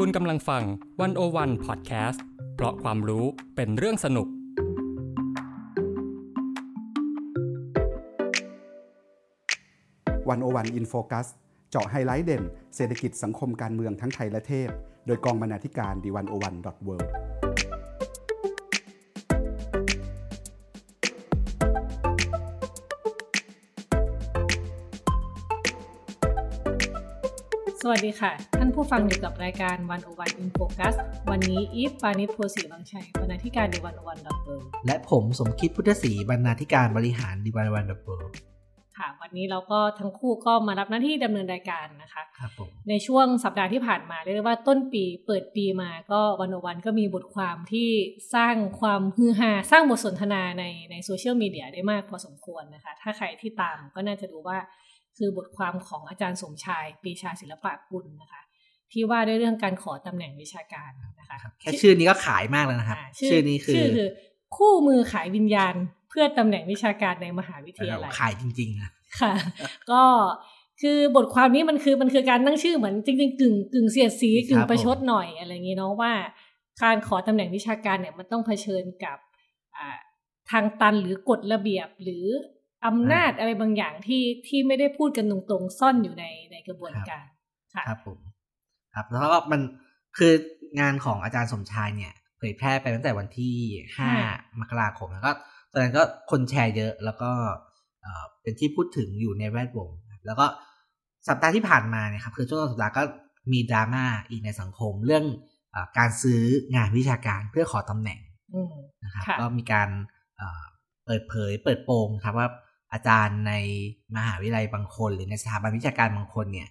คุณกำลังฟัง One O One พอดแคสต์เพราะความรู้เป็นเรื่องสนุก One O One In Focus เจาะไฮไลท์เด่น เศรษฐกิจสังคมการเมืองทั้งไทยและเทศ โดยกองบรรณาธิการ The One O One dot World สวัสดีค่ะ ท่านผู้ฟังอยู่กับรายการ One O One In Focus วันนี้อีฟปาณิส โพธิ์ศรีวังชัยบรรณาธิการ The One O One dot Worldและผมสมคิดพุทธศรีบรรณาธิการบริหาร The One O One dot Worldค่ะ วันนี้เราก็ทั้งคู่ก็มารับหน้าที่ดำเนินรายการนะคะครับผมในช่วงสัปดาห์ที่ผ่านมาเรียกได้ว่าต้นปีเปิดปีมาก็ One O One ก็มีบทความที่สร้างความฮือฮาสร้างบทสนทนาในในโซเชียลมีเดียได้มากพอสมควรนะคะ ถ้าใครที่ตามก็น่าจะรู้ว่า คือบทความของอาจารย์สมชายปรีชาศิลปะกุลนะคะ ที่ว่าด้วยเรื่องการขอตำแหน่งวิชาการนะคะครับแค่ชื่อนี้ก็ขายมากแล้วนะครับาชื่อนี้คือชื่อคือ คู่มือขายวิญญาณ เพื่อตำแหน่งวิชาการในมหาวิทยาลัยขายจริงๆนะค่ะ ก็คือบทความนี้มันคือมันคือการตั้งชื่อเหมือนจริงๆกึ่งกึ่งเสียดสีกึ่งประชดหน่อยอะไรอย่างนี้เนาะว่า การขอตำแหน่งวิชาการเนี่ยมันต้องเผชิญกับอ่าทางตันหรือกฎระเบียบหรือ อำนาจอะไรบางอย่างที่ที่ไม่ได้พูดกันตรงๆ ซ่อนอยู่ในในกระบวนการค่ะครับผมครับแล้วก็มันคืองานของอาจารย์สมชายเนี่ยเผยแพร่ไปตั้งแต่วันที่ห้ามกราคมแล้วก็ตอนนั้นก็คนแชร์เยอะแล้วก็เอ่อเป็นที่พูดถึงอยู่ในแวดวงครับแล้วก็สัปดาห์ที่ผ่านมาเนี่ยครับคือช่วงต้นสัปดาห์ก็มีดราม่าอีกในสังคมเรื่องเออการซื้องานวิชาการเพื่อขอตำแหน่งอืมนะครับค่ะก็มีการเอ่อเปิดเผยเปิดโปงครับว่า อาจารย์ในมหาวิทยาลัยบางคน หรือในสถาบันวิชาการบางคนเนี่ย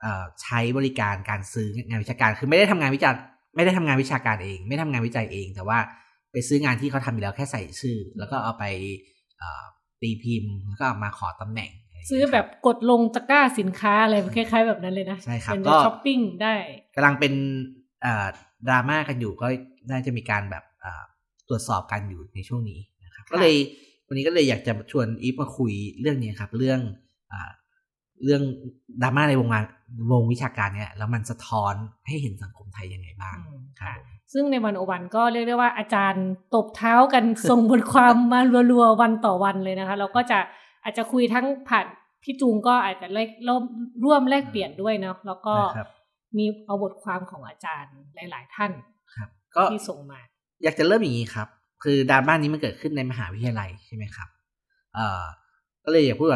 เอ่อใช้บริการการซื้องานวิชาการ คือไม่ได้ทำงานวิจัยไม่ได้ทำงานวิชาการเอง ไม่ทำงานวิจัยเอง แต่ว่าไปซื้องานที่เขาทำอยู่แล้วแค่ใส่ชื่อ แล้วก็เอาไปเอ่อตีพิมพ์แล้วก็เอามาขอตำแหน่งะไรย่างซื้อเงี้ยแบครับกดลงตะกร้าสินค้าอะไรคล้ายๆแบบนั้นเลยนะใช่ครับเป็นก็ช้อปปิ้งได้กำลังเป็นเอ่อดราม่ากันอยู่ก็น่าจะมีการแบบเอ่อตรวจสอบกันอยู่ในช่วงนี้นะครับค่ะก็เลย วันนี้ก็เลยอยากจะชวนอีฟมาคุยเรื่องนี้ครับ เรื่องอ่าเรื่องดราม่าในวงงานวงวิชาการเนี่ยแล้วมันสะท้อนให้เห็นสังคมไทยยังไงบ้างอืมครับค่ะผมซึ่งในวันโอวันก็เรียกได้ว่าอาจารย์ตบเท้ากันส่งบทความมารัวๆวันต่อวันเลยนะคะ เราก็จะอาจจะคุยทั้งผ่านพี่จูงก็อาจจะแลกร่วมร่วมแลกเปลี่ยนด้วยเนาะแล้วก็นะครับมีเอาบทความของอาจารย์หลาย ๆ ท่าน ครับ ก็ที่ส่งมา อยากจะเริ่มอย่างนี้ครับ คือดราม่านี้มันเกิดขึ้นในมหาวิทยาลัยใช่ไหมครับเอ่อก็เลยอยากพูด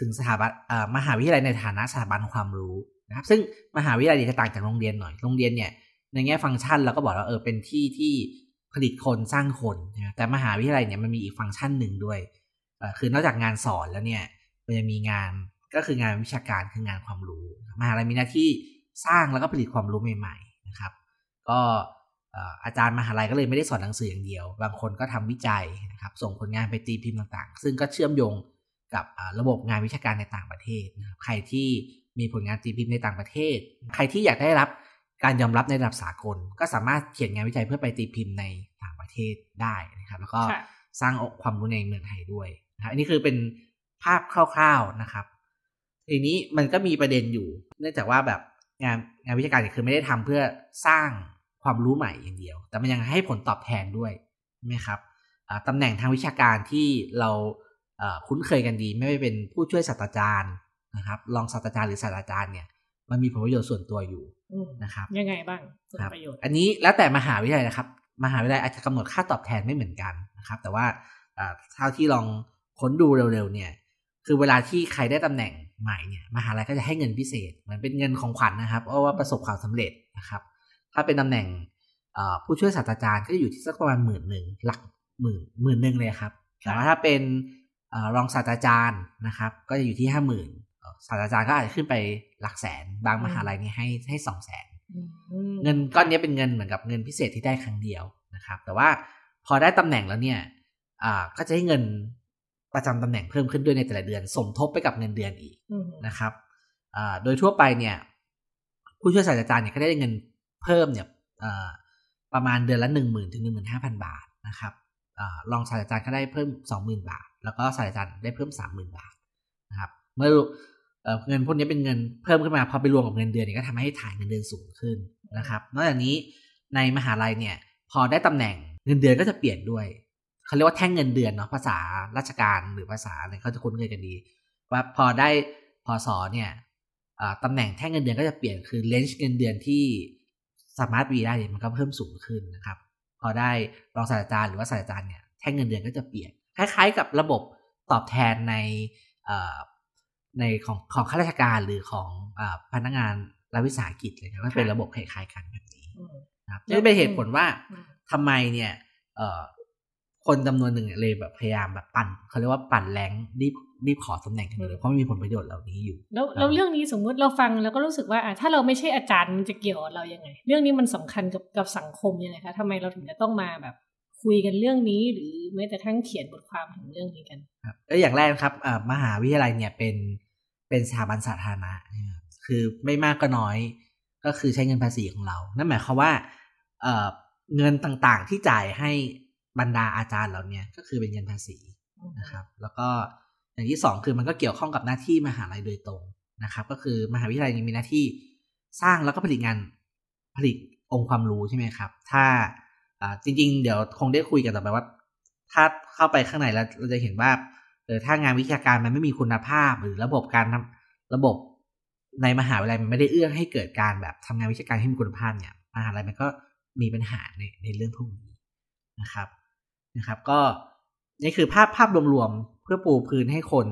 ถึงสถาบันเอ่อมหาวิทยาลัยในฐานะสถาบันความรู้นะครับ ซึ่งมหาวิทยาลัยจะต่างจากโรงเรียนหน่อยโรงเรียนเนี่ยในแง่ฟังก์ชันเราก็บอกว่าเออเป็นที่ที่ผลิตคนสร้างคนนะแต่มหาวิทยาลัยเนี่ยมันมีอีกฟังก์ชันหนึ่งด้วยเออคือนอกจากงานสอนแล้วเนี่ยมันจะมีงานก็คืองานวิชาการคืองานความรู้ มหาลัยมีหน้าที่สร้างแล้วก็ผลิตความรู้ใหม่ ๆ นะครับ ก็ อ่ออาจารย์มหาลัยก็เลยไม่ได้สอนหนังสืออย่างเดียว บางคนก็ทำวิจัยนะครับส่งผลงานไปตีพิมพ์ต่างๆ ซึ่งก็เชื่อมโยงกับอ่าระบบงานวิชาการในต่างประเทศนะครับใครที่มีผลงานตีพิมพ์ในต่างประเทศ ใครที่อยากได้รับการยอมรับในระดับสากล ก็สามารถเขียนงานวิจัยเพื่อไปตีพิมพ์ในต่างประเทศได้นะครับแล้วก็ค่ะสร้างความรู้ในเมืองไทยด้วยนะครับอันนี้คือเป็นภาพคร่าวๆนะครับทีนี้มันก็มีประเด็นอยู่ เนื่องจากว่าแบบงานงานวิชาการเนี่ยคือไม่ได้ทำเพื่อสร้าง ความรู้ใหม่อย่างเดียว แต่มันยังให้ผลตอบแทนด้วยใช่ไหมครับอ่าตำแหน่งทางวิชาการที่เราเอ่อคุ้นเคยกันดี ไม่ว่าเป็นผู้ช่วยศาสตราจารย์นะครับรองศาสตราจารย์หรือศาสตราจารย์เนี่ยมันมีผลประโยชน์ส่วนตัวอยู่อืมนะครับยังไงบ้างผลครับประโยชน์อันนี้แล้วแต่มหาวิทยาลัยนะครับ มหาวิทยาลัยอาจจะกำหนดค่าตอบแทนไม่เหมือนกันนะครับ แต่ว่าอ่าเท่าที่ลองค้นดูเร็วๆเนี่ย คือเวลาที่ใครได้ตำแหน่งใหม่เนี่ยมหาลัยก็จะให้เงินพิเศษเหมือนเป็นเงินของขวัญนะครับเพราะว่าประสบความสำเร็จนะครับ ถ้าเป็นตำแหน่งเอ่อผู้ช่วยศาสตราจารย์ก็จะอยู่ที่สักประมาณหมื่นหนึ่งหลักหมื่นหมื่นหนึ่งเลยครับแต่ว่าถ้าเป็นเอ่อรองศาสตราจารย์นะครับ ก็จะอยู่ที่ห้าหมื่นศาสตราจารย์ก็อาจจะขึ้นไปหลักแสนบางมหาลัยนี่ให้ให้สองแสนอืมเงินก้อนนี้เป็นเงินเหมือนกับเงินพิเศษที่ได้ครั้งเดียวนะครับ แต่ว่าพอได้ตำแหน่งแล้วเนี่ยอ่าก็จะให้เงินประจำตำแหน่งเพิ่มขึ้นด้วยในแต่ละเดือน สมทบไปกับเงินเดือนอีกอืมนะครับอ่าโดยทั่วไปเนี่ย ผู้ช่วยศาสตราจารย์เนี่ยก็ได้เงิน เพิ่มเนี่ยประมาณเดือนละหนึ่งหมื่นถึงหนึ่งหมื่นห้าพันบาทนะครับรองศาสตราจารย์ก็ได้เพิ่มสองหมื่นบาท แล้วก็ศาสตราจารย์ได้เพิ่มสามหมื่นบาทนะครับเมื่อเงินพวกนี้เป็นเงินเพิ่มขึ้นมาพอไปรวมกับเงินเดือนเนี่ยก็ทำให้ฐานเงินเดือนสูงขึ้นนะครับ นอกจากนี้ในมหาลัยเนี่ยพอได้ตำแหน่งเงินเดือนก็จะเปลี่ยนด้วยเขาเรียกว่าแท่งเงินเดือนเนาะภาษาราชการหรือภาษาเนี่ยเขาจะคุ้นเคยกันดี ว่าพอได้พอสอเนี่ยตำแหน่งแท่งเงินเดือนก็จะเปลี่ยนคือเลนจ์เงินเดือนที่ สามารถมีได้เนี่ยมันก็เพิ่มสูงขึ้นนะครับ พอได้รองศาสตราจารย์หรือว่าศาสตราจารย์เนี่ยแท่งเงินเดือนก็จะเปลี่ยน คล้ายๆ กับระบบตอบแทนในในของของข้าราชการหรือของอพนักงานรัฐวิสาหกิจเลยครับมันเป็นระบบคล้ายๆกันแบบนี้ครับนี่เป็นเหตุผลว่าทำไมเนี่ยคนจำนวนหนึ่งเลยแบบพยายามแบบปั่นเขาเรียกว่าปั่นแรงรีบ รีบขอตำแหน่งกันเลยเพราะมันมีผลประโยชน์เหล่านี้อยู่แล้วแล้วเรื่องนี้สมมุติเราฟังแล้วก็รู้สึกว่าอ่ถ้าเราไม่ใช่อาจารย์มันจะเกี่ยวเรายังไง เรื่องนี้มันสำคัญกับกับสังคมยังไงคะทำไมเราถึงจะต้องมาแบบคุยกันเรื่องนี้หรือแม้แต่ทั้งเขียนบทความถึงเรื่องนี้กันครับก็อย่างแรกครับมหาวิทยาลัยเนี่ยเป็นเป็นสถาบันสาธารณะคือไม่มากก็น้อยก็คือใช้เงินภาษีของเรา นั่นหมายความว่าเงินต่างๆที่จ่ายให้บรรดาอาจารย์เราเนี่ยก็คือเป็นเงินภาษีนะครับ แล้วก็ อย่างที่สองคือมันก็เกี่ยวข้องกับหน้าที่มหาลัยโดยตรงนะครับ ก็คือมหาวิทยาลัยมีหน้าที่สร้างแล้วก็ผลิตงานผลิตองค์ความรู้ใช่ไหมครับ ถ้าจริง ๆ เดี๋ยวคงได้คุยกันต่อไปว่า ถ้าเข้าไปข้างในแล้วเราจะเห็นว่าเออถ้างานวิชาการมันไม่มีคุณภาพหรือระบบการทำระบบในมหาวิทยาลัยมันไม่ได้เอื้อให้เกิดการแบบทำงานวิชาการที่มีคุณภาพเนี่ยมหาลัยมันก็มีปัญหาในในเรื่องพวกนี้นะครับนะครับ ก็ นี่คือภาพภาพรวมๆเพื่อปูพื้นให้คน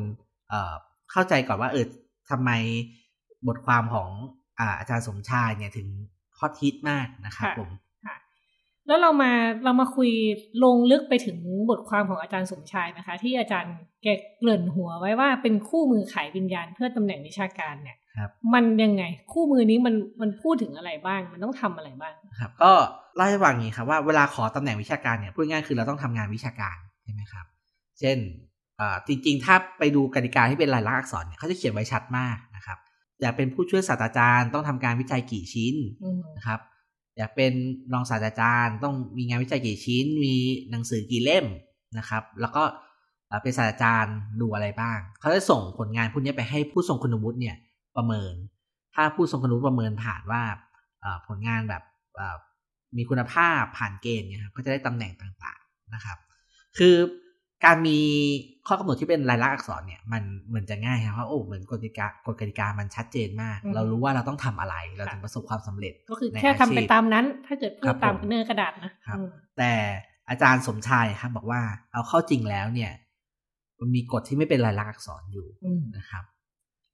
เอ่อเข้าใจก่อนว่าเออทำไมบทความของอาอาจารย์สมชายเนี่ยถึงฮอตฮิตมากนะครับผมแล้วเรามาเรามาคุยลงลึกไปถึงบทความของอาจารย์สมชายนะคะ ที่อาจารย์แกเกริ่นหัวไว้ว่าเป็นคู่มือขายวิญญาณเพื่อตำแหน่งวิชาการเนี่ยมันยังไงคู่มือนี้มันมันพูดถึงอะไรบ้าง มันต้องทำอะไรบ้างครับ ก็เล่าให้ฟังอย่างนี้ครับว่าเวลาขอตำแหน่งวิชาการเนี่ยพูดง่ายคือเราต้องทำงานวิชาการ ใช่ไหมครับ เช่นจริงๆ ถ้าไปดูกติกาที่เป็นลายลักษณ์อักษรเนี่ยเขาจะเขียนไว้ชัดมากนะครับ อยากเป็นผู้ช่วยศาสตราจารย์ต้องทำการวิจัยกี่ชิ้นนะครับ อยากเป็นรองศาสตราจารย์ต้องมีงานวิจัยกี่ชิ้น มีหนังสือกี่เล่มนะครับ แล้วก็เป็นศาสตราจารย์ดูอะไรบ้าง เขาจะส่งผลงานพวกนี้ไปให้ผู้ทรงคุณวุฒิเนี่ยประเมิน ถ้าผู้ทรงคุณวุฒิประเมินผ่านว่าผลงานแบบมีคุณภาพผ่านเกณฑ์เนี่ยครับก็จะได้ตำแหน่งต่างๆนะครับ คือการมีข้อกำหนดที่เป็นลายลักษณ์อักษรเนี่ยมันเหมือนจะง่ายครับเพราะโอ้เหมือนกฎกติกากฎกติกามันชัดเจนมาก เรารู้ว่าเราต้องทำอะไร เราถึงประสบความสำเร็จ ก็คือแค่ทำไปตามนั้น ถ้าเกิดพูดตามเนื้อกระดาษนะครับแต่อาจารย์สมชายครับบอกว่าเอาเข้าจริงแล้วเนี่ย มันมีกฎที่ไม่เป็นลายลักษณ์อักษรอยู่นะครับ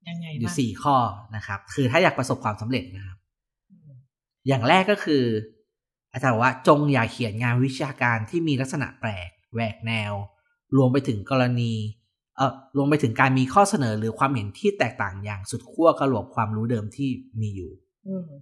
ยังไงอยู่สี่ข้อนะครับ คือถ้าอยากประสบความสำเร็จนะครับ อย่างแรกก็คือ อาจารย์บอกว่าจงอย่าเขียนงานวิชาการที่มีลักษณะแปลก แหวกแนว รวมไปถึงกรณีเอ่อรวมไปถึงการมีข้อเสนอหรือความเห็นที่แตกต่างอย่างสุดขั้วกระหลบความรู้เดิมที่มีอยู่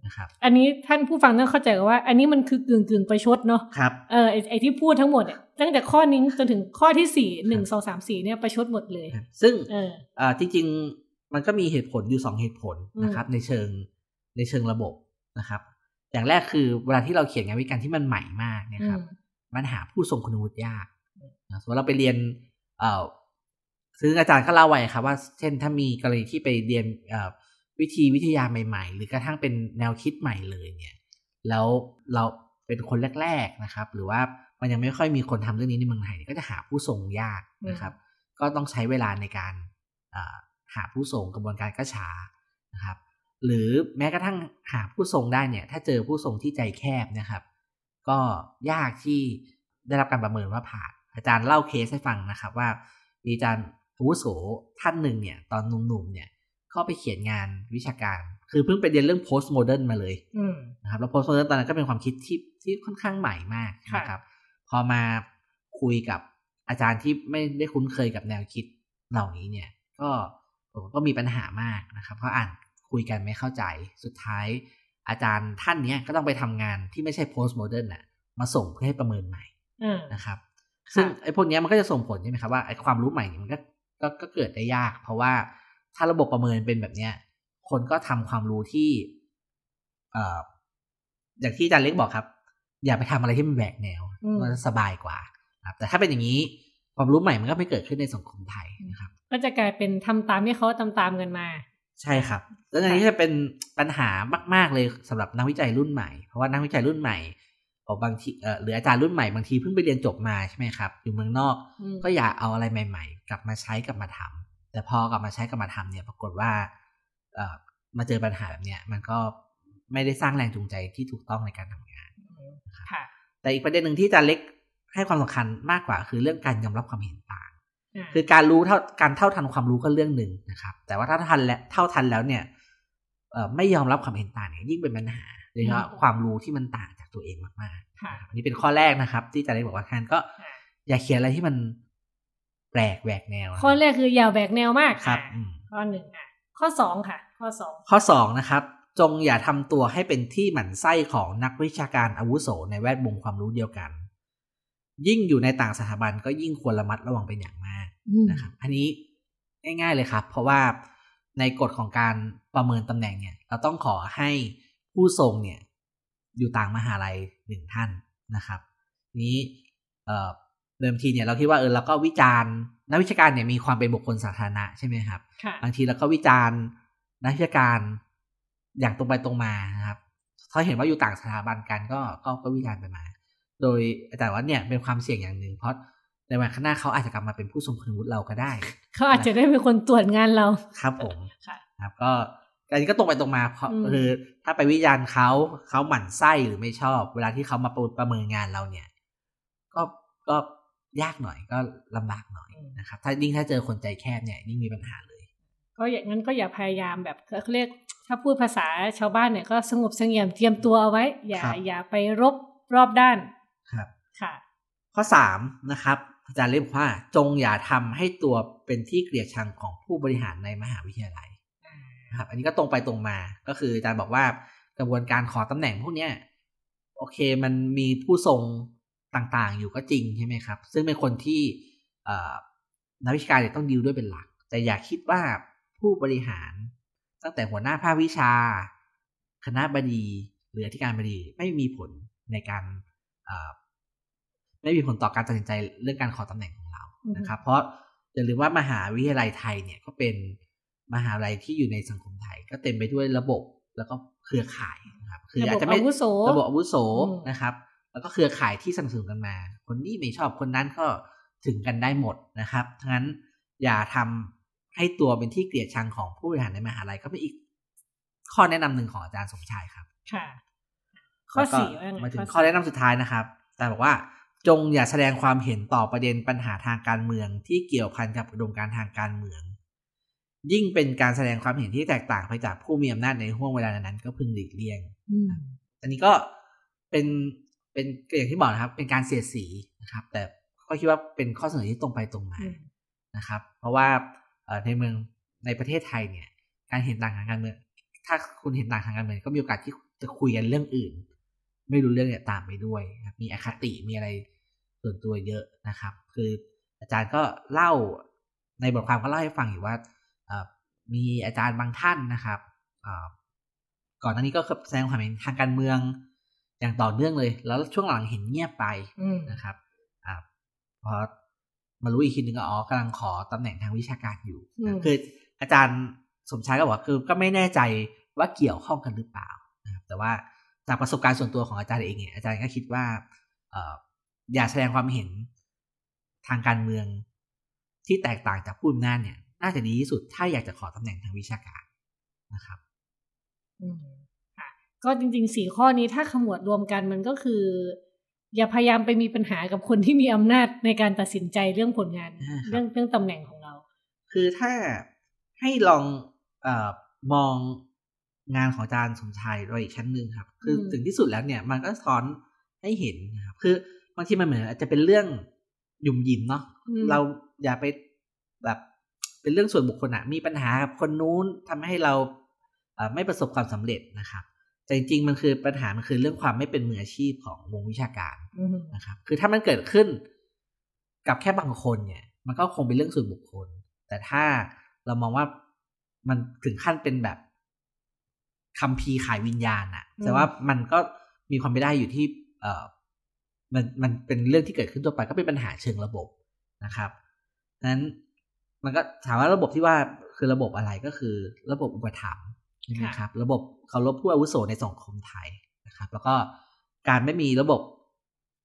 นะครับอันนี้ท่านผู้ฟังต้องเข้าใจว่า อันนี้มันคือกึ่งกึ่งประชดเนาะครับเออไอที่พูดทั้งหมดเนี่ยตั้งแต่ข้อนี้จนถึงข้อที่สี่หนึ่งสองสามสี่เนี่ยประชดหมดเลย ซึ่งเออจริงๆมันก็มีเหตุผลอยู่สองเหตุผลนะครับ ในเชิงในเชิงระบบนะครับ อย่างแรกคือเวลาที่เราเขียนงานวิจัยที่มันใหม่มากนะครับ มันหาผู้ทรงคุณวุฒิยาก สมมติเราไปเรียนเอ่อซึ่งอาจารย์ก็เล่าไว้ครับว่า เช่นถ้ามีกรณีที่ไปเรียนวิธีวิทยาใหม่ ๆ หรือกระทั่งเป็นแนวคิดใหม่เลยเนี่ย แล้วเราเป็นคนแรก ๆนะครับ หรือว่ามันยังไม่ค่อยมีคนทำเรื่องนี้ในเมืองไทยก็จะหาผู้ทรงยากนะครับ ก็ต้องใช้เวลาในการหาผู้ทรงกระบวนการก็ช้านะครับ หรือแม้กระทั่งหาผู้ทรงได้เนี่ย ถ้าเจอผู้ทรงที่ใจแคบนะครับ ก็ยากที่ได้รับการประเมินว่าผ่าน อาจารย์เล่าเคสให้ฟังนะครับว่ามีอาจารย์อาวุโสท่านหนึ่งเนี่ย ตอนหนุ่มๆเนี่ยเข้าไปเขียนงานวิชาการ คือเพิ่งไปเรียนเรื่อง post modern มาเลยนะครับแล้ว post modern ตอนนั้นก็เป็นความคิดที่ที่ค่อนข้างใหม่มากนะครับ พอมาคุยกับอาจารย์ที่ไม่ได้คุ้นเคยกับแนวคิดเหล่านี้เนี่ย ก็ก็มีปัญหามากนะครับ เพราะอ่านคุยกันไม่เข้าใจสุดท้าย อาจารย์ท่านเนี้ยก็ต้องไปทำงานที่ไม่ใช่ post modern น่ะ มาส่งเพื่อให้ประเมินใหม่นะครับ ซึ่งไอ้พวกนี้มันก็จะส่งผลใช่ไหมครับว่าไอ้ความรู้ใหม่นี่มันก็ก็ก็เกิดได้ยาก เพราะว่าถ้าระบบประเมินเป็นแบบเนี้ย คนก็ทำความรู้ที่เอ่ออย่างที่อาจารย์เล็กบอกครับ อย่าไปทำอะไรที่มันแบกแนวมันสบายกว่าครับ แต่ถ้าเป็นอย่างนี้ความรู้ใหม่มันก็ไม่เกิดขึ้นในสังคมไทยนะครับ ก็จะกลายเป็นทำตามที่เขาตามตามกันมา ใช่ครับ แล้วอันนี้จะเป็นปัญหามาก ๆเลยสำหรับนักวิจัยรุ่นใหม่ เพราะว่านักวิจัยรุ่นใหม่ บางทีเออหรืออาจารย์รุ่นใหม่บางทีเพิ่งไปเรียนจบมาใช่ไหมครับ อยู่เมืองนอกก็อยากเอาอะไรใหม่ ๆ กลับมาใช้กลับมาทำแต่พอกลับมาใช้กลับมาทำเนี่ย ปรากฏว่าเออมาเจอปัญหาแบบเนี้ยมันก็ไม่ได้สร้างแรงจูงใจที่ถูกต้องในการทำงานนะครับแต่อีกประเด็นหนึ่งที่อาจารย์เล็กให้ความสำคัญมากกว่า คือเรื่องการยอมรับความเห็นต่าง คือการรู้เท่าการเท่าทันความรู้ก็เรื่องหนึ่งนะครับ แต่ว่าถ้าทันและเท่าทันแล้วเนี่ยเอ่อไม่ยอมรับความเห็นต่างเนี่ยยิ่งเป็นปัญหา โดยเฉพาะความรู้ที่มันต่างจากตัวเองมากๆอันนี้เป็นข้อแรกนะครับ ที่จะได้บอกว่าท่านก็ อย่าเขียนอะไรที่มันแปลกแหวกแนว ข้อแรกคืออย่าแหวกแนวมากครับข้อหนึ่งอะข้อสองค่ะ ข้อสองข้อสองนะครับจงอย่าทำตัวให้เป็นที่หมั่นไส้ของนักวิชาการอาวุโสในแวดวงความรู้เดียวกัน ยิ่งอยู่ในต่างสถาบันก็ยิ่งควรระมัดระวังเป็นอย่างมากนะครับ อันนี้ง่าย ๆเลยครับ เพราะว่าในกฎของการประเมินตำแหน่งเนี่ย เราต้องขอให้ ผู้ทรงเนี่ยอยู่ต่างมหาลัยหนึ่งท่านนะครับ นี้เเดิมทีเนี่ยเราคิดว่าเออเราก็วิจารณ์นักวิชาการเนี่ยมีความเป็นบุคคลสาธารณะใช่ไหมครับบางทีเราก็วิจารณ์นักวิชาการอย่างตรงไปตรงมานะครับถ้าเห็นว่าอยู่ต่างสถาบันกันก็ก็ก็วิจารณ์ไปมา โดยแต่ว่าเนี่ยเป็นความเสี่ยงอย่างหนึ่งเพราะในวันข้างหน้าเขาอาจจะกลับมาเป็นผู้ทรงคุณวุฒิเราก็ได้ เขาอาจจะได้เป็นคนตรวจงานเรา ครับผมครับก็ อันนี้ก็ตรงไปตรงมาเพราะคือ ถ้าไปวิจารณ์เขาเขาหมั่นไส้หรือไม่ชอบ เวลาที่เขามาประเมินงานเราเนี่ย ก็ก็ยากหน่อยก็ลำบากหน่อยนะครับ ถ้ายิ่งถ้าเจอคนใจแคบเนี่ยยิ่งมีปัญหาเลย ก็อย่างนั้นก็อย่าพยายามแบบเขาเรียกถ้าพูดภาษาชาวบ้านเนี่ยก็สงบเสงี่ยมเตรียมตัวเอาไว้ อย่าอย่าไปรบรอบด้านครับค่ะ ข้อสามนะครับ อาจารย์เรียกว่า จงอย่าทำให้ตัวเป็นที่เกลียดชังของผู้บริหารในมหาวิทยาลัย ครับ อันนี้ก็ตรงไปตรงมา ก็คืออาจารย์บอกว่ากระบวนการขอตำแหน่งพวกเนี้ยโอเคมันมีผู้ทรงต่างๆ อยู่ก็จริงใช่ไหมครับ ซึ่งเป็นคนที่นักวิชาการต้องดิวด้วยเป็นหลัก แต่อย่าคิดว่าผู้บริหาร ตั้งแต่หัวหน้าภาควิชา คณะบดีหรืออธิการบดีไม่มีผลในการไม่มีผลต่อการตัดสินใจเรื่องการขอตำแหน่งของเรานะครับ เพราะอย่าลืมว่ามหาวิทยาลัยไทยเนี่ยก็เป็น มหาลัยที่อยู่ในสังคมไทย ก็เต็มไปด้วยระบบแล้วก็เครือข่ายนะครับคืออาจจะไม่ระบบอาวุโสนะครับ แล้วก็เครือข่ายที่สนับสนุนกันมา คนนี้ไม่ชอบคนนั้นก็ถึงกันได้หมดนะครับทั้งนั้นอย่าทำให้ตัวเป็นที่เกลียดชังของผู้บริหารในมหาลัยก็เป็นอีก ข้อแนะนำหนึ่งของอาจารย์สมชายครับ ค่ะ ข้อสี่มาถึงข้อแนะนำสุดท้ายนะครับ แต่บอกว่าจงอย่าแสดงความเห็นต่อประเด็นปัญหาทางการเมืองที่เกี่ยวพันกับอุดมการทางการเมือง ยิ่งเป็นการแสดงความเห็นที่แตกต่างไปจากผู้มีอำนาจในห่วงเวลานั้นก็พึงหลีกเลี่ยงอันนี้ก็เป็นเป็นอย่างที่บอกนะครับ เป็นการเสียดสีนะครับ แต่ก็คิดว่าเป็นข้อเสนอที่ตรงไปตรงมานะครับ เพราะว่าในเมืองในประเทศไทยเนี่ย การเห็นต่างทางการเมืองถ้าคุณเห็นต่างทางการเมืองก็มีโอกาสที่จะคุยกันเรื่องอื่น ไม่รู้เรื่องเนี่ยตามไปด้วยมีอคติมีอะไรส่วนตัวเยอะนะครับ คืออาจารย์ก็เล่าในบทความก็เล่าให้ฟังอยู่ว่า มีอาจารย์บางท่านนะครับก่อนหน้านี้ก็แสดงความเห็นทางการเมืองอย่างต่อเนื่องเลย แล้วช่วงหลังเห็นเงียบไปนะครับอพอมารู้อีกทีนึงก็อ๋อกำลังขอตำแหน่งทางวิชาการอยู่คืออาจารย์สมชายก็บอกคือก็ไม่แน่ใจว่าเกี่ยวข้องกันหรือเปล่านะครับ แต่ว่าจากประสบการณ์ส่วนตัวของอาจารย์เองเนี่ยอาจารย์ก็คิดว่าอย่าแสดงความเห็นทางการเมืองที่แตกต่างจากผู้อำนาจเนี่ย น่าจะดีที่สุดถ้าอยากจะขอตำแหน่งทางวิชาการนะครับอืมค่ะก็จริงๆสี่ข้อนี้ถ้าขมวดรวมกันมันก็คือ อย่าพยายามไปมีปัญหากับคนที่มีอำนาจในการตัดสินใจเรื่องผลงาน เรื่องเรื่องตำแหน่งของเรา คือถ้าให้ลองเอ่อมองงานของอาจารย์สมชายโดยอีกชั้นหนึ่งครับ คือถึงที่สุดแล้วเนี่ย มันก็สอนให้เห็นนะครับ คือบางทีมันเหมือนอาจจะเป็นเรื่องหยุ่มยิมเนาะเราอย่าไปแบบ เป็นเรื่องส่วนบุคคลอะมีปัญหากับคนนู้นทำให้เราไม่ประสบความสำเร็จนะครับ แต่จริงๆมันคือปัญหามันคือเรื่องความไม่เป็นมืออาชีพของวงวิชาการนะครับ คือถ้ามันเกิดขึ้นกับแค่บางคนเนี่ย มันก็คงเป็นเรื่องส่วนบุคคล แต่ถ้าเรามองว่ามันถึงขั้นเป็นแบบคำพีขายวิญญาณอะแต่ว่ามันก็มีความไม่ได้อยู่ที่ เออมันมันเป็นเรื่องที่เกิดขึ้นตัวไปก็เป็นปัญหาเชิงระบบนะครับนั้น มันก็ถามว่าระบบที่ว่าคือระบบอะไรก็คือระบบอุปถัมภ์ใช่ไหมครับ ระบบเคารพผู้อาวุโสในสังคมไทยนะครับ แล้วก็การไม่มีระบบ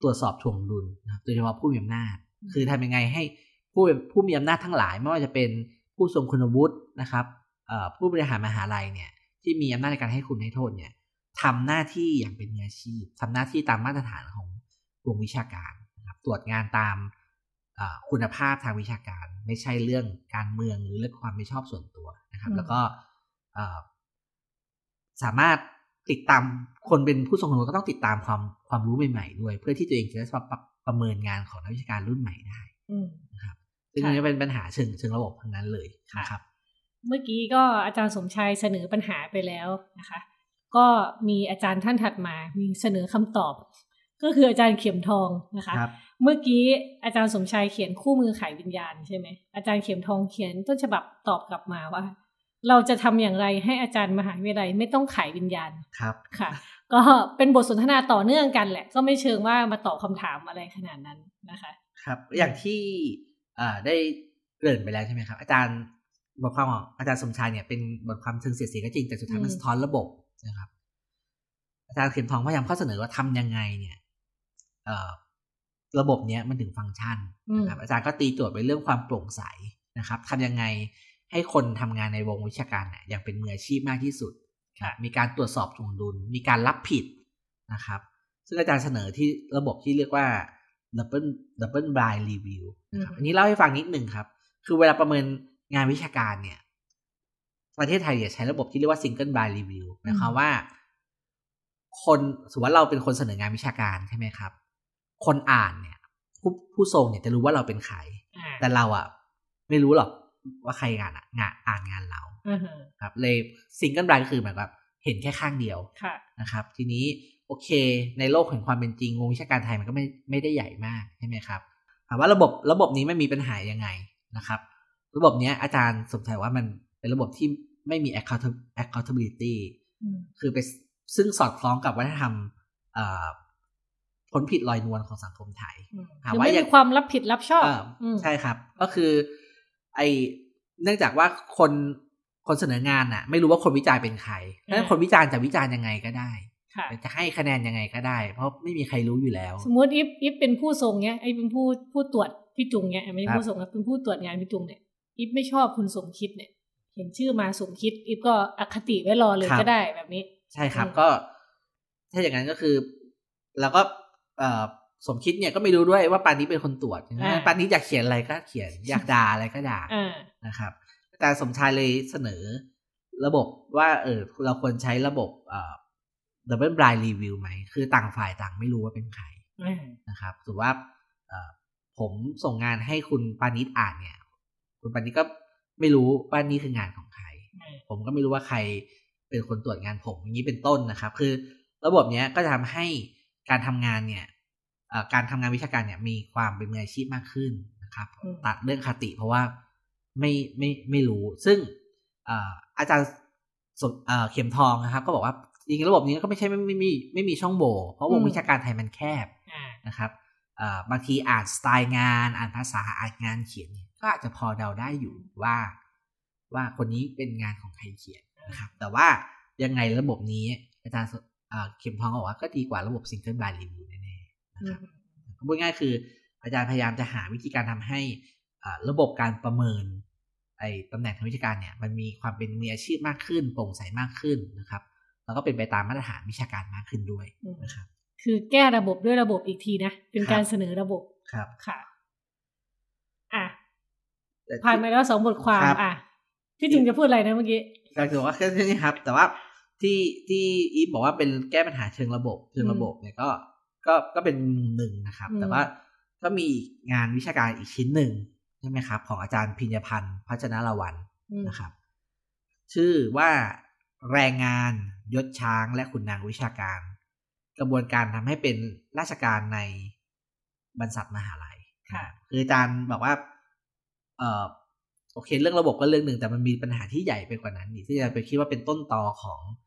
ตรวจสอบถ่วงดุลนะครับโดยเฉพาะผู้มีอำนาจ คือทำยังไงให้ผู้ผู้มีอำนาจทั้งหลาย ไม่ว่าจะเป็นผู้ทรงคุณวุฒินะครับผู้บริหารมหาลัยเนี่ย ที่มีอำนาจในการให้คุณให้โทษเนี่ยทำหน้าที่อย่างเป็นมืออาชีพทำหน้าที่ตามมาตรฐานของวงวิชาการนะครับ ตรวจงานตาม คุณภาพทางวิชาการ ไม่ใช่เรื่องการเมืองหรือเรื่องความไม่ชอบส่วนตัวนะครับ แล้วก็สามารถติดตามคนเป็นผู้ทรงคุณวุฒิก็ต้องติดตามความความรู้ใหม่ๆด้วย เพื่อที่ตัวเองจะได้ประประเมินงานของนักวิชาการรุ่นใหม่ได้นะครับซึ่งอันนี้เป็นปัญหาเชิงเชิงระบบทั้งนั้นเลยนะครับ เมื่อกี้ก็อาจารย์สมชัยเสนอปัญหาไปแล้วนะคะ ก็มีอาจารย์ท่านถัดมา มีเสนอคำตอบ ก็คืออาจารย์เข็มทองนะคะ เมื่อกี้อาจารย์สมชัยเขียนคู่มือขายวิญญาณใช่ไหมอาจารย์เข็มทองเขียนต้นฉบับตอบกลับมาว่า เราจะทำอย่างไรให้อาจารย์มหาวิทยาลัยไม่ต้องขายวิญญาณครับค่ะ ก็เป็นบทสนทนาต่อเนื่องกันแหละ ก็ไม่เชิงว่ามาตอบคำถามอะไรขนาดนั้นนะคะ ครับ อย่างที่ได้เกริ่นไปแล้วใช่ไหมครับ อาจารย์บทความของอาจารย์สมชายเนี่ยเป็นบทความเชิงเสียดสีก็จริงแต่สุดท้ายมันสะท้อนระบบนะครับ อาจารย์เข็มทองพยายามข้อเสนอว่าทำยังไงเนี่ย ระบบเนี้ยมันถึงฟังก์ชันนะครับอาจารย์ก็ตีโจทย์ไปเรื่องความโปร่งใสนะครับทำยังไงให้คนทำงานในวงวิชาการเนี่ยอย่างเป็นมืออาชีพมากที่สุดมีการตรวจสอบถ่วงดุล มีการรับผิดนะครับ ซึ่งอาจารย์เสนอที่ระบบที่เรียกว่า double double blind review นะครับอันนี้เล่าให้ฟังนิดหนึ่งครับ คือเวลาประเมินงานวิชาการเนี่ย ประเทศไทยใช้ระบบที่เรียกว่า single blind review หมายความว่า คนสมมติว่าเราเป็นคนเสนองานวิชาการใช่ไหมครับ คนอ่านเนี่ย ผู้ผู้ทรงเนี่ยจะรู้ว่าเราเป็นใคร แต่เราอะ ไม่รู้หรอกว่าใครงานอะงานอ่านงานเราครับ เลยซิงเกิลบรายก็คือแบบเห็นแค่ข้างเดียวนะครับ ทีนี้โอเค ในโลกแห่งความเป็นจริงวงวิชาการไทยมันก็ไม่ไม่ได้ใหญ่มากใช่ไหมครับถามว่าระบบระบบนี้ไม่มีปัญหายังไงนะครับ ระบบนี้อาจารย์สมชัยว่ามันเป็นระบบที่ไม่มี accountability คือไปซึ่งสอดคล้องกับวัฒนธรรม ผลผิดลอยนวลของสังคมไทยถามว่าไม่มีความรับผิดรับชอบใช่ครับ ก็คือ ไอเนื่องจากว่าคนคนเสนองานอะ ไม่รู้ว่าคนวิจารณ์เป็นใครดังนั้นคนวิจารณ์จะวิจารณ์ยังไงก็ได้จะให้คะแนนยังไงก็ได้ เพราะไม่มีใครรู้อยู่แล้ว สมมติอิฟอิฟเป็นผู้ทรงเนี้ยไอเป็นผู้ผู้ตรวจพี่จุงเนี้ยไม่ใช่ผู้ทรงเป็นผู้ตรวจงานพี่จุงเนี่ยอิฟไม่ชอบคุณสมคิดเนี่ย เห็นชื่อมาสมคิดอิฟก็อคติไว้รอเลยก็ได้แบบนี้ ใช่ครับก็ ถ้าอย่างนั้นก็คือเราก็เอ สมคิดเนี่ยก็ไม่รู้ด้วยว่าปานนี้เป็นคนตรวจปานนี้อยากเขียนอะไรก็เขียนอยากด่าอะไรก็ด่านะครับแต่สมชายเลยเสนอระบบว่า เออเราควรใช้ระบบดับเบิลบรายรีวิวไหม คือต่างฝ่ายต่างไม่รู้ว่าเป็นใครนะครับถือว่าผมส่งงานให้คุณปานิชอ่านเนี่ย คุณปานิชก็ไม่รู้ว่านี่คืองานของใคร ผมก็ไม่รู้ว่าใครเป็นคนตรวจงานผมอย่างนี้เป็นต้นนะครับ คือระบบเนี้ยก็จะทำให้ การทำงานเนี่ยการทำงานวิชาการเนี่ยมีความเป็นมืออาชีพมากขึ้นนะครับตัดเรื่องคติเพราะว่าไม่ไม่ไม่รู้ ซึ่งอาจารย์เข็มทองนะครับ ก็บอกว่าจริงๆระบบนี้ก็ไม่ใช่ไม่ไม่มีไม่มีช่องโหว่เพราะวงวิชาการไทยมันแคบนะครับบางทีอ่านสไตล์งานอ่านภาษาอ่านงานเขียนก็อาจจะพอเดาได้อยู่ว่า ว่าคนนี้เป็นงานของใครเขียนนะครับ แต่ว่ายังไงระบบนี้อาจารย์ เข็มทองบอกว่าก็ดีกว่าระบบ single-blind review แน่ๆนะครับพูดง่ายคืออาจารย์พยายามจะหาวิธีการทำให้ระบบการประเมินไอ้ตำแหน่งทางวิชาการเนี่ยมันมีความเป็นมืออาชีพมากขึ้นโปร่งใสมากขึ้นนะครับ แล้วก็เป็นไปตามมาตรฐานวิชาการมากขึ้นด้วยนะครับ คือแก้ระบบด้วยระบบอีกทีนะ เป็นการเสนอระบบครับค่ะ อะผ่านไปแล้วสองบทความอะที่จริงจะพูดอะไรนะเมื่อกี้ก็คือว่าแค่นี้ครับ แต่ว่า ที่ที่อีฟบอกว่าเป็นแก้ปัญหาเชิงระบบเชิงระบบเนี่ยก็ก็ก็เป็นมุมหนึ่งนะครับ แต่ว่าก็มีงานวิชาการอีกชิ้นหนึ่งใช่ไหมครับ ของอาจารย์พิญญพันธ์พัชนาลวันนะครับ ชื่อว่าแรงงานยศช้างและขุนนางวิชาการ กระบวนการทำให้เป็นราชการในบรรษัทมหาลัยค่ะคืออาจารย์บอกว่า เออโอเค เรื่องระบบก็เรื่องหนึ่งแต่มันมีปัญหาที่ใหญ่ไปกว่านั้นอีกที่จะไปคิดว่าเป็นต้นตอของอ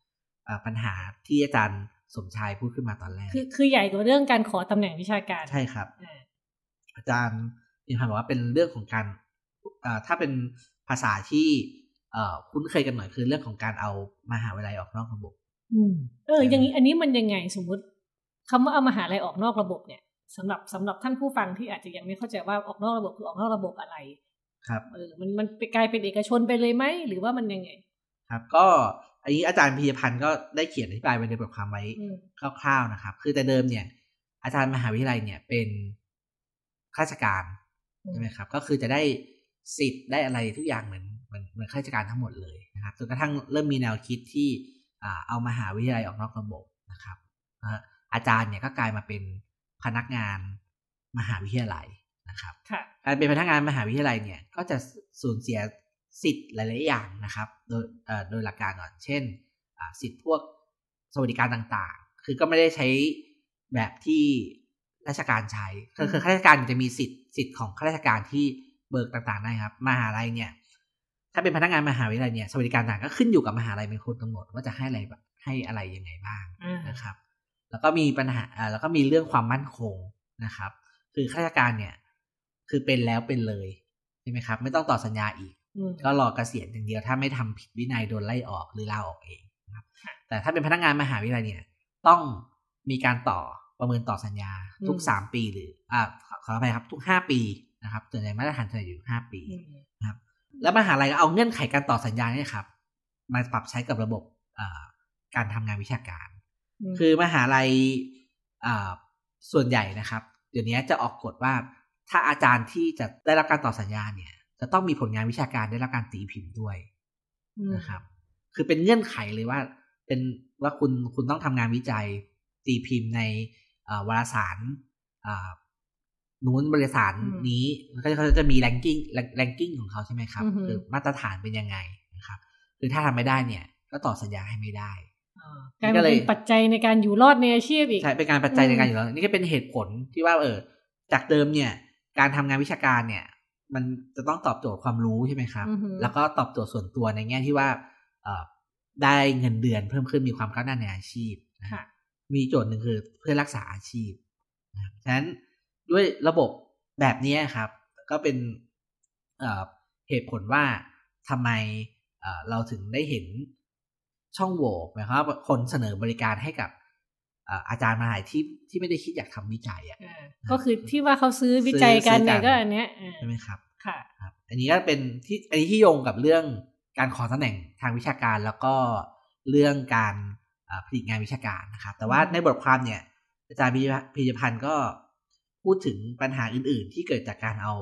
ปัญหาที่อาจารย์สมชายพูดขึ้นมาตอนแรก คือคือใหญ่กว่าเรื่องการขอตำแหน่งวิชาการ ใช่ครับ อาจารย์ยินพันบอกว่าเป็นเรื่องของการถ้าเป็นภาษาที่เอ่อคุ้นเคยกันหน่อยคือเรื่องของการเอามหาวิทยาลัยออกนอกระบบอืมเออ อย่างนี้อันนี้มันยังไงสมมุติคำว่าเอามหาลัยออกนอกระบบเนี่ยสำหรับสำหรับท่านผู้ฟังที่อาจจะยังไม่เข้าใจว่าออกนอกระบบคือออกนอกระบบอะไร ครับ เออ มันมันไปกลายเป็นเอกชนไปเลยไหมหรือว่ามันยังไง ครับ ก็ อันนี้อาจารย์พิยพันธ์ก็ได้เขียนอธิบายไว้ในบทความไว้อืมคร่าวๆนะครับ คือแต่เดิมเนี่ย อาจารย์มหาวิทยาลัยเนี่ยเป็นข้าราชการใช่ไหมครับ ก็คือจะได้สิทธิ์ได้อะไรทุกอย่างเหมือนเหมือนเหมือนข้าราชการทั้งหมดเลยนะครับจนกระทั่งเริ่มมีแนวคิดที่อ่าเอามหาวิทยาลัยออกนอกระบบนะครับอ่าอาจารย์เนี่ยก็กลายมาเป็นพนักงานมหาวิทยาลัยนะครับค่ะการเป็นพนักงานมหาวิทยาลัยเนี่ย ก็จะสูญเสีย สิทธิ์หลาย ๆ อย่างนะครับ โดยเอ่อโดยหลักการก่อน เช่นอ่าสิทธิ์พวกสวัสดิการต่าง ๆ คือก็ไม่ได้ใช้แบบที่ราชการใช้คือคือข้าราชการจะมีสิทธิ์สิทธิ์ของข้าราชการที่เบิกต่างๆได้ครับ มหาลัยเนี่ย ถ้าเป็นพนักงานมหาวิทยาลัยเนี่ย สวัสดิการต่างก็ขึ้นอยู่กับมหาลัยเป็นคนกำหนดว่าจะให้อะไรแบบให้อะไรยังไงบ้างอ่านนะครับ แล้วก็มีปัญหาอ่าแล้วก็มีเรื่องความมั่นคงนะครับ คือข้าราชการเนี่ย คือเป็นแล้วเป็นเลยใช่ไหมครับ ไม่ต้องต่อสัญญาอีกอืม ก็รอเกษียณอย่างเดียวถ้าไม่ทำผิดวินัยโดนไล่ออกหรือลาออกเองนะครับค่ะแต่ถ้าเป็นพนักงานมหาวิทยาลัยเนี่ย ต้องมีการต่อประเมินต่อสัญญาทุกสามปีหรืออ่าขอขออภัยครับ ทุกห้าปีนะครับส่วนใหญ่มาตรฐานเฉลี่ยอยู่ห้าปีอืมแล้วมหาลัยก็เอาเงื่อนไขการต่อสัญญาเนี่ยครับ มาปรับใช้กับระบบเอ่อการทำงานวิชาการมคือมหาลัยอ่าส่วนใหญ่นะครับ เดี๋ยวนี้จะออกกฎว่าถ้าอาจารย์ที่จะได้รับการต่อสัญญาเนี่ย จะต้องมีผลงานวิชาการได้รับการตีพิมพ์ด้วยมนะครับ คือเป็นเงื่อนไขเลยว่า เป็นว่าคุณคุณต้องทำงานวิจัยตีพิมพ์ในเอ่อวารสารอ่านู้นบริษัทนี้ก็เขาจะมีแรงกิ้งแรงกิ้งของเขาใช่ไหมครับคือมาตรฐานเป็นยังไงนะครับคือถ้าทำไม่ได้เนี่ย ก็ต่อสัญญาให้ไม่ได้อ่ากลายมาเป็นปัจจัยในการอยู่รอดในอาชีพอีกใช่เป็นการปัจจัยอืมในการอยู่แล้วนี่ก็เป็นเหตุผลที่ว่าเออจากเดิมเนี่ย การทำงานวิชาการเนี่ย มันจะต้องตอบโจทย์ความรู้ใช่ไหมครับอือหือแล้วก็ตอบโจทย์ส่วนตัวในแง่ที่ว่าเออได้เงินเดือนเพิ่มขึ้นมีความก้าวหน้าในอาชีพนะค่ะมีโจทย์หนึ่งคือเพื่อรักษาอาชีพนะครับฉะนั้นด้วยระบบแบบนี้ครับ ก็เป็นเอ่อเหตุผลว่าทำไมเอ่อเราถึงได้เห็นช่องโหว่หมายความว่าคนเสนอบริการให้กับเอ่ออาจารย์มหาลัยที่ที่ไม่ได้คิดอยากทำวิจัยอะอ่าก็คือที่ว่าเขาซื้อวิจัยกันเนี่ยซื้อกันก็อันเนี้ยอ่าใช่ไหมครับค่ะครับ อันนี้ก็เป็นที่อันนี้ที่โยงกับเรื่องการขอตำแหน่งทางวิชาการแล้วก็เรื่องการเอ่อผลิตงานวิชาการนะครับ แต่ว่าอืมในบทความเนี่ย อาจารย์พิพิธพันธ์ก็พูดถึงปัญหาอื่น ๆ ที่เกิดจากการเอา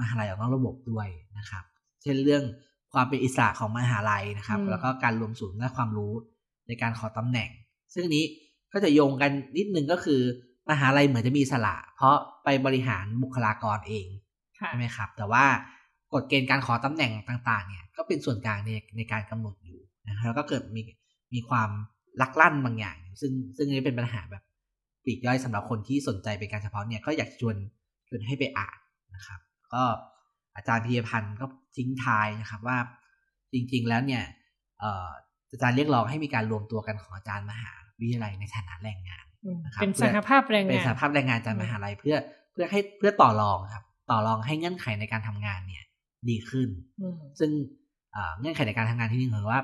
มหาลัยออกนอกระบบด้วยนะครับ เช่นเรื่องความเป็นอิสระของมหาลัยนะครับอืมแล้วก็การรวมศูนย์ด้านความรู้ในการขอตำแหน่ง ซึ่งอันนี้ ก็จะโยงกันนิดนึงก็คือมหาลัยเหมือนจะมีอิสระเพราะไปบริหารบุคลากรเองค่ะใช่ไหมครับ แต่ว่ากฎเกณฑ์การขอตำแหน่งต่าง ๆ เนี่ย ก็เป็นส่วนกลางในในการกำหนดอยู่นะครับแล้วก็เกิดมีมีความลักลั่นบางอย่างอยู่ซึ่งซึ่งนี่เป็นปัญหาแบบปลีกย่อยสำหรับคนที่สนใจเป็นการเฉพาะเนี่ยก็อยากชวนชวนให้ไปอ่านนะครับ ก็อาจารย์พียพันธ์ก็ทิ้งท้ายนะครับว่าจริง ๆ แล้วเนี่ยเอ่ออาจารย์เรียกร้องให้มีการรวมตัวกันของอาจารย์มหา วิทยาลัยในฐานะแรงงานอืมนะครับเป็นสหภาพแรงเป็นงานสหภาพแรงงานอาจารย์มหาลัยเพื่อเพื่อให้เพื่อต่อรองครับ ต่อรองให้เงื่อนไขในการทำงานเนี่ย ดีขึ้นอืมซึ่งเอ่อเงื่อนไขในการทำงานที่นี่คือว่า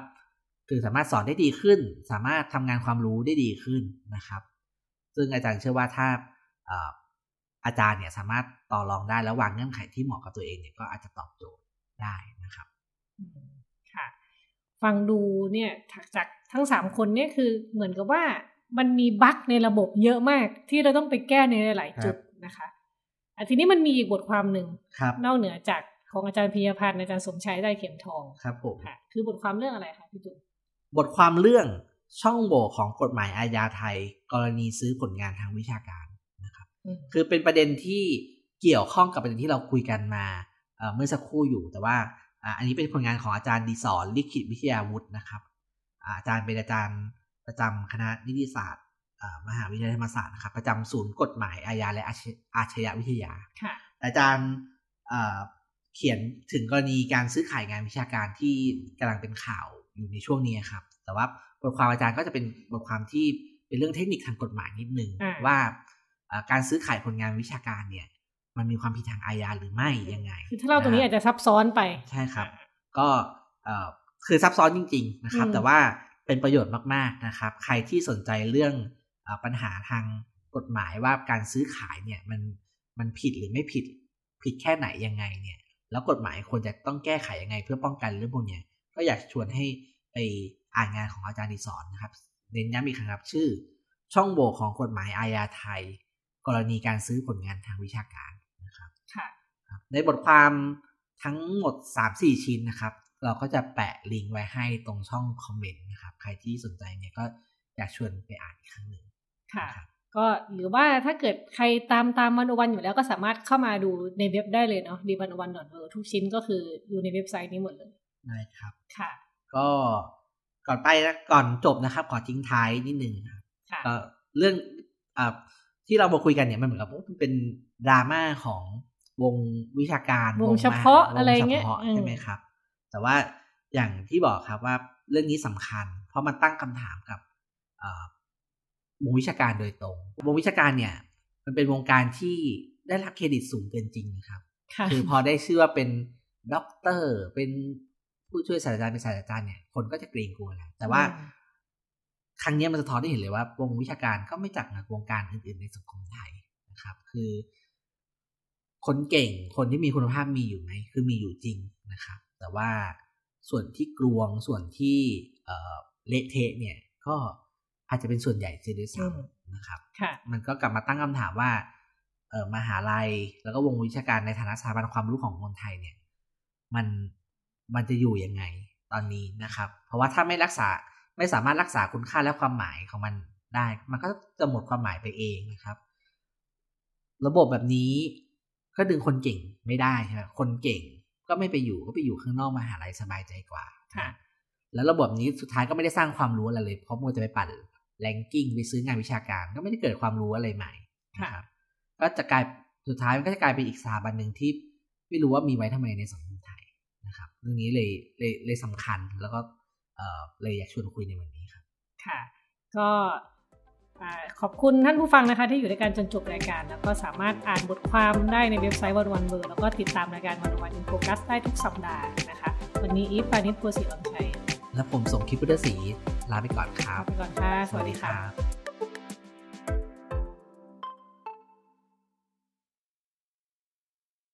คือสามารถสอนได้ดีขึ้น สามารถทำงานความรู้ได้ดีขึ้นนะครับ ซึ่งอาจารย์เชื่อว่าถ้าเอ่ออาจารย์เนี่ยสามารถต่อรองได้แล้ววางเงื่อนไขที่เหมาะกับตัวเองเนี่ยก็อาจจะตอบโจทย์ได้นะครับอืมค่ะ ฟังดูเนี่ยจากจาก ทั้งสามคนเนี่ยคือเหมือนกับว่ามันมีบั๊กในระบบเยอะมาก ที่เราต้องไปแก้ในหลายๆจุดนะคะอะทีนี้มันมีอีกบทความหนึ่งครับนอกเหนือจากของอาจารย์พิยพันธ์อาจารย์สมชัยได้เข็มทองครับผมค่ะคือบทความเรื่องอะไรคะพี่จุ๊บทความเรื่องช่องโหว่ของกฎหมายอาญาไทย กรณีซื้อผลงานทางวิชาการนะครับอืมคือเป็นประเด็นที่เกี่ยวข้องกับประเด็นที่เราคุยกันมาเอ่อเมื่อสักครู่อยู่แต่ว่าอ่าอันนี้เป็นผลงานของอาจารย์ดีสอนลิขิตวิทยาวุฒินะครับ อ่าอาจารย์เป็นอาจารย์ประจำคณะนิติศาสตร์อ่ามหาวิทยาลัยธรรมศาสตร์นะครับประจำศูนย์กฎหมายอาญาและอาชอาชญาวิทยาค่ะอาจารย์เอ่อเขียนถึงกรณีการซื้อขายงานวิชาการที่กำลังเป็นข่าวอยู่ในช่วงนี้ครับ แต่ว่าบทความอาจารย์ก็จะเป็นบทความที่เป็นเรื่องเทคนิคทางกฎหมายนิดนึงอ่าว่าเอ่อการซื้อขายผลงานวิชาการเนี่ย มันมีความผิดทางอาญาหรือไม่ยังไง คือถ้าเราตรงนี้อาจจะซับซ้อนไป ใช่ครับ ก็เอ่อ คือซับซ้อนจริง ๆ นะครับอืมแต่ว่าเป็นประโยชน์มากๆนะครับ ใครที่สนใจเรื่องอาปัญหาทางกฎหมายว่าการซื้อขายเนี่ยมันมันผิดหรือไม่ผิดผิดแค่ไหนยังไงเนี่ย แล้วกฎหมายควรจะต้องแก้ไขยังไง เพื่อป้องกันเรื่องพวกเนี้ยก็อยากชวนให้ไปอ่านงานของอาจารย์ดิสอนนะครับเน้นย้ำอีกครั้งครับชื่อ ช่องโหว่ของกฎหมายอาญาไทย กรณีการซื้อผลงานทางวิชาการนะครับค่ะครับในบทความทั้งหมด 3-4 ชิ้นนะครับ เราก็จะแปะลิงก์ไว้ให้ตรงช่องคอมเมนต์นะครับ ใครที่สนใจเนี่ยก็อยากชวนไปอ่านอีกครั้งหนึ่งค่ะนะครับก็หรือว่าถ้าเกิดใครตามตามวันวันอยู่แล้วก็สามารถเข้ามาดูในเว็บได้เลยเนาะดีวันวันดอทเทุกชิ้นก็คืออยู่ในเว็บไซต์นี้หมดเลยได้ครับค่ะ ก็ก่อนไปนะก่อนจบนะครับ ขอทิ้งท้ายนิดนึงครับค่ะก็เรื่องอ่าที่เรามาคุยกันเนี่ยมันเหมือนกับว่ามันเป็นดราม่าของวงวิชาการวงเฉพาะมหอะไรเงี้ยวงฉพาะอืมใช่ไหมครับ แต่ว่าอย่างที่บอกครับว่าเรื่องนี้สำคัญ เพราะมันตั้งคำถามกับเอ่อวงวิชาการโดยตรง วงวิชาการเนี่ย มันเป็นวงการที่ได้รับเครดิตสูงเกินจริงนะครับค่ะคือพอได้ชื่อว่าเป็นด็อกเตอร์ เป็นผู้ช่วยศาสตราจารย์เป็นศาสตราจารย์เนี่ยคนก็จะเกรงกลัวแล้วแต่ว่าอืมครั้งเนี้ยมันสะท้อนให้เห็นเลยว่าวงวิชาการก็ไม่ต่างกับวงการอื่นๆในสังคมไทยนะครับ คือ คนเก่งคนที่มีคุณภาพมีอยู่ไหมคือมีอยู่จริงนะครับ แต่ว่าส่วนที่กลวงส่วนที่เอ่อเละเทะเนี่ยก็อาจจะเป็นส่วนใหญ่เสียด้วยซ้ำนะครับค่ะมันก็กลับมาตั้งคำถามว่าเออมหาลัยแล้วก็วงวิชาการในฐานะสถาบันความรู้ของคนไทยเนี่ย มันมันจะอยู่ยังไงตอนนี้นะครับ เพราะว่าถ้าไม่รักษาไม่สามารถรักษาคุณค่าและความหมายของมันได้ มันก็จะหมดความหมายไปเองนะครับ ระบบแบบนี้ก็ดึงคนเก่งไม่ได้ใช่ไหมคนเก่ง ก็ไม่ไปอยู่ก็ไปอยู่ข้างนอกมหาลัยสบายใจกว่าค่ะแล้วระบบนี้สุดท้ายก็ไม่ได้สร้างความรู้อะไรเลย เพราะมัวจะไปปั่นแรงกิ้งไปซื้องานวิชาการ ก็ไม่ได้เกิดความรู้อะไรใหม่นะครับก็จะกลายสุดท้ายมันก็จะกลายเป็นอีกสถาบันหนึ่งที่ ไม่รู้ว่ามีไว้ทำไมในสังคมไทยนะครับ เรื่องนี้เลยเลยเลยสำคัญแล้วก็เอ่อเลยอยากชวนคุยในวันนี้ครับ ค่ะ ก็อ่า ขอบคุณท่านผู้ฟังนะคะ ที่อยู่ในรายการจนจบรายการ แล้วก็สามารถอ่านบทความได้ในเว็บไซต์วันวันเบอร์แล้วก็ติดตามรายการ One O One In Focus ได้ทุกสัปดาห์นะคะ วันนี้อีฟปาณิส โพธิ์ศรีวังชัยแล้วผมส่งคลิปพุทธศรีลาไปก่อนครัลาบไปก่อนค่ะสวัสดีค่ะรับ